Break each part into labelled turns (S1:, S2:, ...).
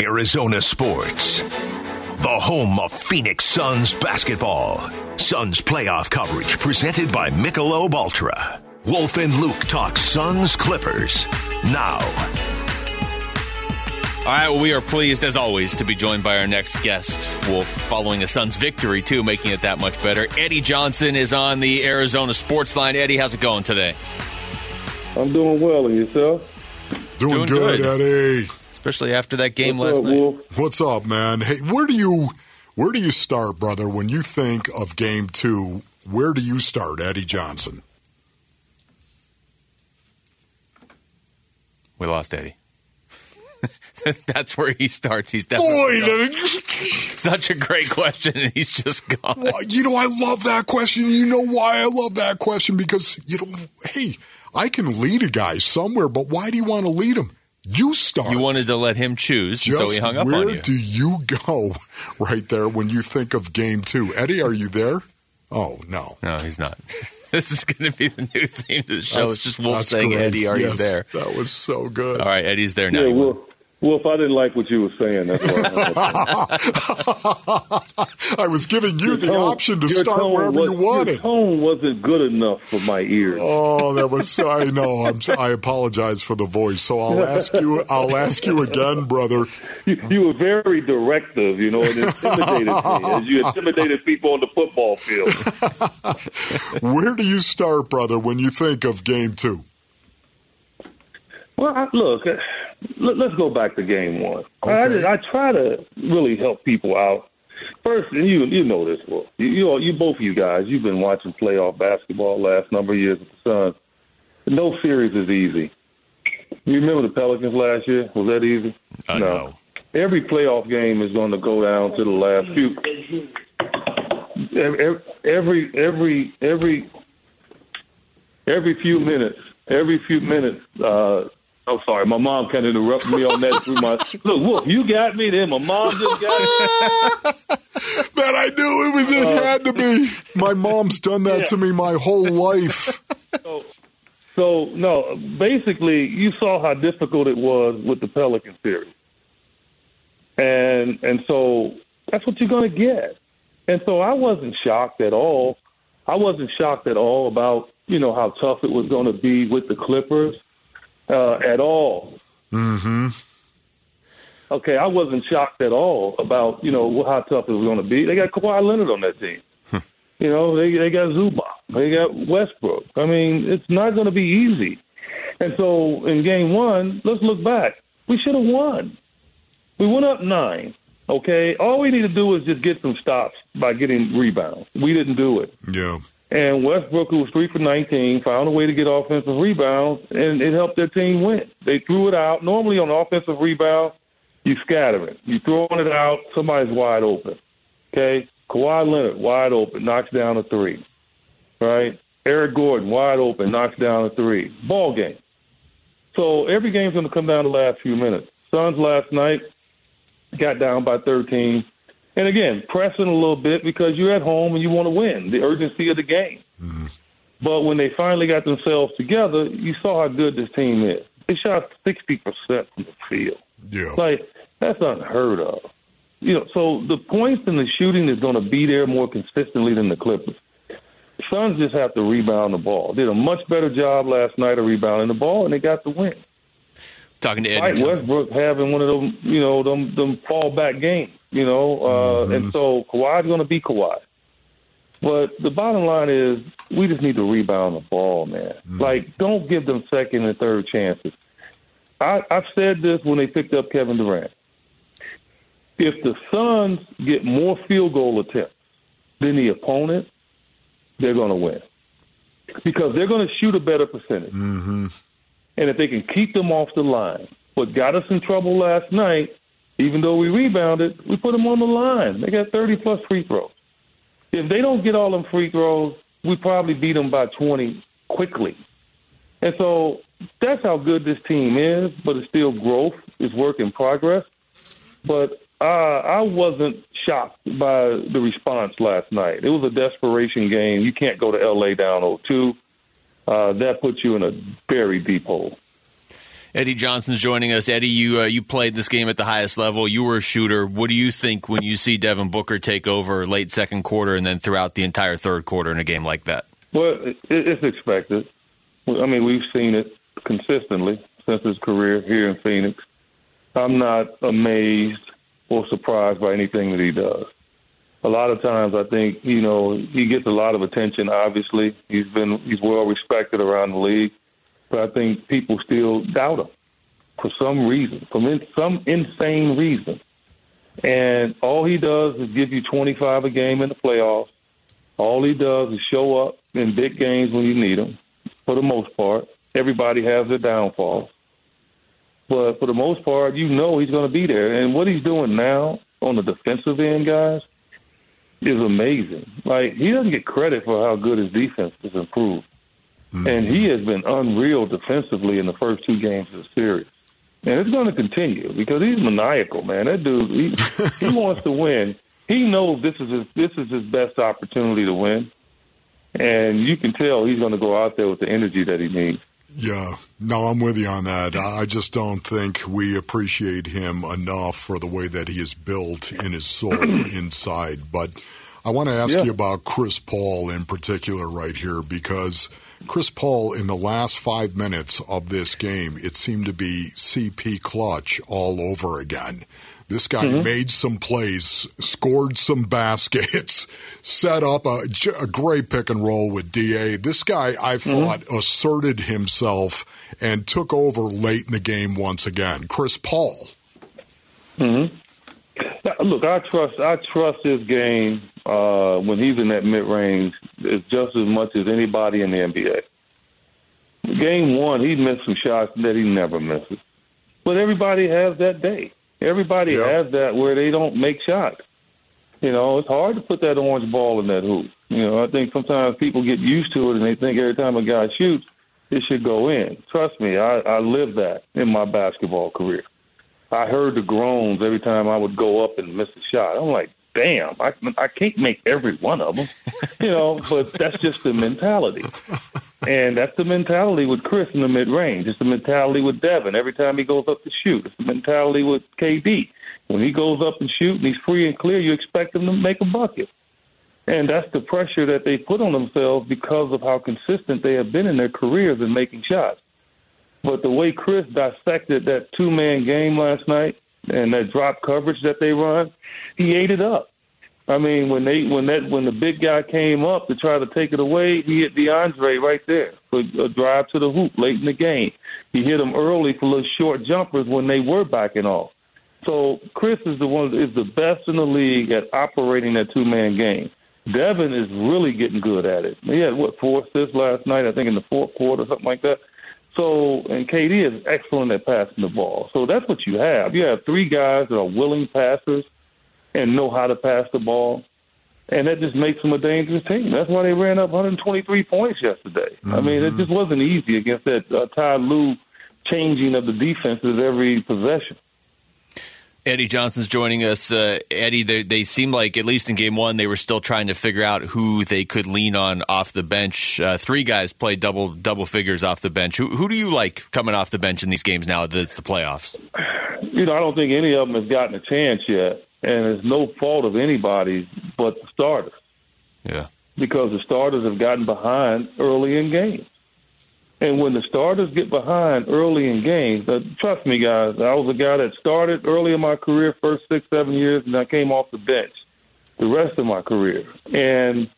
S1: Arizona Sports, the home of Phoenix Suns basketball. Suns playoff coverage presented by Michelob Ultra. Wolf and Luke talk Suns Clippers now.
S2: All right, well, we are pleased, as always, to be joined by our next guest, Wolf, following a Suns victory, too, making it that much better. Eddie Johnson is on the Arizona Sports Line. Eddie, how's it going today?
S3: I'm doing well, and yourself?
S4: Doing,
S2: Doing
S4: good,
S2: good.
S4: Eddie.
S2: Especially after that game
S3: What's
S2: last
S3: up,
S2: night.
S3: Wolf?
S4: What's up, man? Hey, where do you where do you start, brother? When you think of game two, where do you start, Eddie Johnson?
S2: We lost Eddie. That's where he starts. He's
S4: Boy,
S2: definitely
S4: the-
S2: such a great question, and he's just gone.
S4: Well, you know, I love that question. You know why I love that question? Because, you know, hey, I can lead a guy somewhere, but why do you want to lead him? You start.
S2: You wanted to let him choose,
S4: Just
S2: so he hung up
S4: where
S2: on you.
S4: Where do you go right there when you think of game two? Eddie, are you there? Oh, no.
S2: no, he's not. this is going to be the new theme to the show. it's just Wolf
S4: that's
S2: saying,
S4: great.
S2: Eddie, are you there?
S4: That was so good.
S2: All right, Eddie's there now.
S3: Yeah,
S2: You
S3: Wolf. if I didn't like what you were saying. That's why.
S4: I was giving you the option to start wherever
S3: was,
S4: you wanted.
S3: Your tone wasn't good enough for my ears.
S4: Oh, that was so. I know. I'm. I apologize for the voice. So I'll ask you. I'll ask you again, brother.
S3: You, you were very directive, you know, and intimidated me as you intimidated people on the football field.
S4: Where do you start, brother, when you think of game two?
S3: Well, I, look, uh, let, let's go back to game one. I,
S4: Okay.
S3: I try to really help people out. First, and you you know this, Wolf. You, you all- you both of you guys, you've been watching playoff basketball last number of years with the Suns. No series is easy. You remember the Pelicans last year? Was that easy?
S2: Uh, no.
S3: Every playoff game is going to go down to the last few. Every every every every every few minutes, every few minutes. Uh, I'm sorry, my mom kind of interrupted me on that through my look. Wolf, you got me there. My mom just got me.
S4: Man, I knew it was. It uh, had to be. My mom's done that
S3: Yeah.
S4: to me my whole life.
S3: So, so no, basically, you saw how difficult it was with the Pelican series, and and so that's what you're going to get. And so I wasn't shocked at all. I wasn't shocked at all about you know how tough it was going to be with the Clippers uh, at all.
S4: Mm-hmm.
S3: Okay, I wasn't shocked at all about you know how tough it was going to be. They got Kawhi Leonard on that team. you know, they they got Zubac, they got Westbrook. I mean, it's not going to be easy. And so in game one, let's look back. We should have won. We went up nine. Okay, all we need to do is just get some stops by getting rebounds. We didn't do it.
S4: Yeah.
S3: And Westbrook, who was three for 19, found a way to get offensive rebounds, and it helped their team win. They threw it out. Normally on offensive rebounds, you scatter it. You throwing it out, somebody's wide open. Okay? Kawhi Leonard, wide open, knocks down a three. Right? Eric Gordon, wide open, knocks down a three. Ball game. So every game's going to come down to the last few minutes. Suns last night got down by 13. And again, pressing a little bit because you're at home and you want to win, the urgency of the game. Mm-hmm. But when they finally got themselves together, you saw how good this team is. They shot 60% from the field.
S4: Yeah.
S3: Like, that's unheard of. You know, so the points and the shooting is going to be there more consistently than the Clippers. Suns just have to rebound the ball. Did a much better job last night of rebounding the ball, and they got the win.
S2: Talking to Eddie
S3: Right, Westbrook having one of them, you know, them them fallback games, you know, uh, and so Kawhi's going to be Kawhi. But the bottom line is, we just need to rebound the ball, man. Like, don't give them second and third chances. I, I've said this when they picked up Kevin Durant. If the Suns get more field goal attempts than the opponent, they're going to win because they're going to shoot a better percentage.
S4: Mm-hmm.
S3: And if they can keep them off the line, what got us in trouble last night, even though we rebounded, we put them on the line. They got 30 plus free throws. If they don't get all them free throws, we probably beat them by 20 quickly. And so that's how good this team is, but it's still growth. It's work in progress. But uh, I wasn't shocked by the response last night. It was a desperation game. You can't go to L.A. down 0-2. Uh, that puts you in a very deep hole.
S2: Eddie Johnson's joining us. Eddie, you uh, you played this game at the highest level. You were a shooter. What do you think when you see Devin Booker take over late second quarter and then throughout the entire third quarter in a game like that?
S3: Well, it's expected. I mean, we've seen it consistently since his career here in Phoenix. I'm not amazed or surprised by anything that he does. A lot of times, I think you know he gets a lot of attention. Obviously, he's been he's well respected around the league, but I think people still doubt him for some reason, for some insane reason. And all he does is give you 25 a game in the playoffs. All he does is show up in big games when you need him. For the most part, everybody has their downfalls. But for the most part, you know he's going to be there. And what he's doing now on the defensive end, guys, is amazing. Like he doesn't get credit for how good his defense has improved, mm-hmm. and he has been unreal defensively in the first two games of the series. And it's going to continue because he's maniacal, man. That dude, he, he wants to win. He knows this is his, this is his best opportunity to win, and you can tell he's going to go out there with the energy that he needs.
S4: Yeah, no, I'm with you on that. I just don't think we appreciate him enough for the way that he is built in his soul inside. But I want to ask yeah. you about Chris Paul in particular right here because Chris Paul, in the last five minutes of this game, it seemed to be CP clutch all over again. This guy mm-hmm. made some plays, scored some baskets, set up a, a, great pick and roll with DA. This guy, I mm-hmm. thought, mm-hmm. asserted himself and took over late in the game once again. Chris Paul.
S3: Mm-hmm. Look, I trust I trust his game uh, when he's in that mid range is just as much as anybody in the NBA. Game one, he missed some shots that he never misses, but everybody has that day. Everybody has that where they don't make shots. You know, it's hard to put that orange ball in that hoop. You know, I think sometimes people get used to it and they think every time a guy shoots, it should go in. Trust me, I, I lived that in my basketball career. I heard the groans every time I would go up and miss a shot. I'm like, damn, I I can't make every one of them, you know. But that's just the mentality, and that's the mentality with Chris in the mid range. It's the mentality with Devin every time he goes up to shoot. It's the mentality with KD when he goes up and shoot and he's free and clear. You expect him to make a bucket, and that's the pressure that they put on themselves because of how consistent they have been in their careers in making shots. But the way Chris dissected that two man game last night and that drop coverage that they run, he ate it up. I mean, when they when that when the big guy came up to try to take it away, he hit DeAndre right there for a drive to the hoop late in the game. He hit him early for little short jumpers when they were backing off. So Chris is the one is the best in the league at operating that two man game. Devin is really getting good at it. He had what four assists last night, I think in the fourth quarter, something like that. So and KD is excellent at passing the ball. So that's what you have. You have three guys that are willing passers and know how to pass the ball. And that just makes them a dangerous team. That's why they ran up 123 points yesterday. Mm-hmm. I mean, it just wasn't easy against that uh, Ty Lue changing of the defenses every possession.
S2: Eddie Johnson's joining us. Uh, Eddie, they, they seemed like, at least in game one, they were still trying to figure out who they could lean on off the bench. Uh, three guys played double double figures off the bench. Who, who do you like coming off the bench in these games now that it's the playoffs?
S3: You know, I don't think any of them has gotten a chance yet and it's no fault of anybody but the starters.
S2: Yeah.
S3: Because the starters have gotten behind early in games. And when the starters get behind early in games, uh, trust me, guys, I was a guy that started early in my career, first six, seven years, and I came off the bench the rest of my career. And,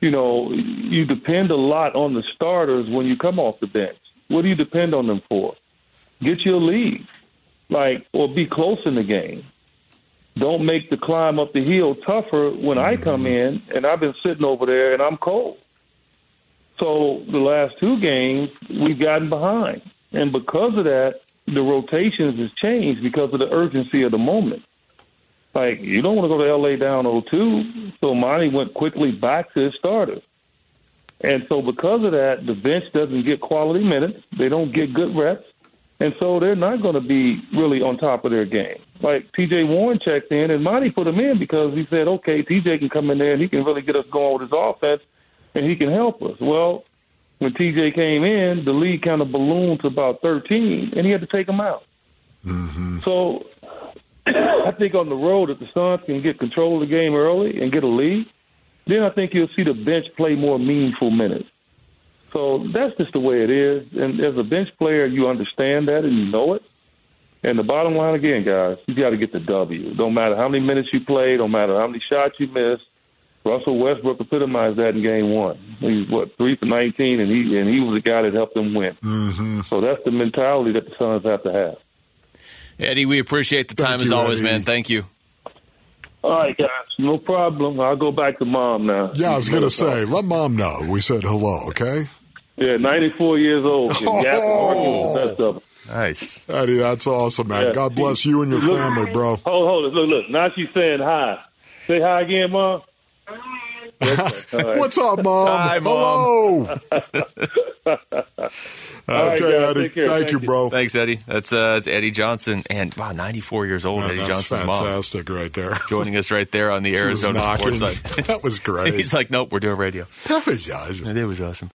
S3: you know, you depend a lot on the starters when you come off the bench. What do you depend on them for? Get your lead, like, or be close in the game don't make the climb up the hill tougher when I come in and I've been sitting over there and I'm cold. So the last two games we've gotten behind, and because of that, the rotations has changed because of the urgency of the moment. Like you don't want to go to LA down 0-2, so Monty went quickly back to his starters. And so because of that, the bench doesn't get quality minutes. They don't get good reps. And so they're not going to be really on top of their game. Like TJ Warren checked in, and Monty put him in because he said, okay, TJ can come in there and he can really get us going with his offense and he can help us. Well, when TJ came in, the league kind of ballooned to about 13, and he had to take him out.
S4: Mm-hmm.
S3: So I think on the road, if the Suns can get control of the game early and get a lead, then I think you'll see the bench play more meaningful minutes. So that's just the way it is. And as a bench player, you understand that and you know it. And the bottom line again, guys, you got to get the W. Don't matter how many minutes you play, don't matter how many shots you miss. Russell Westbrook epitomized that in Game One. He's what three for nineteen, and he and he was the guy that helped them win.
S4: Mm-hmm.
S3: So that's the mentality that the Suns have to have.
S2: Eddie, we appreciate the
S4: Thank
S2: time
S4: you,
S2: as always,
S4: Eddie.
S2: man. Thank you.
S3: All right, guys, no problem. I'll go back to mom now.
S4: Yeah, I was going to say, let mom know we said hello, okay?
S3: Yeah, 94 years old.
S4: Oh.
S3: Gap Arkansas, the best of.
S2: Nice.
S4: Eddie, that's awesome, man.
S3: Yeah.
S4: God bless you and your
S3: Look-
S4: family, bro.
S3: Hold, hold it. Look, look. Now she's saying hi. Say hi again, mom. Okay.
S4: What's up, mom?
S2: Hi,
S4: Hello. Okay,
S3: guys,
S4: Eddie.
S3: take care.
S4: Thank,
S3: Thank
S4: you,
S3: you.
S4: bro.
S2: Thanks, Eddie. That's uh, that's Eddie Johnson, and wow, 94 years old.
S4: Man,
S2: Eddie
S4: that's
S2: Johnson's mom
S4: fantastic right there.
S2: joining us right there on the
S4: She
S2: Arizona. Sports Site.
S4: that was great.
S2: He's like, nope, we're doing radio.
S4: that was awesome.
S2: It was awesome.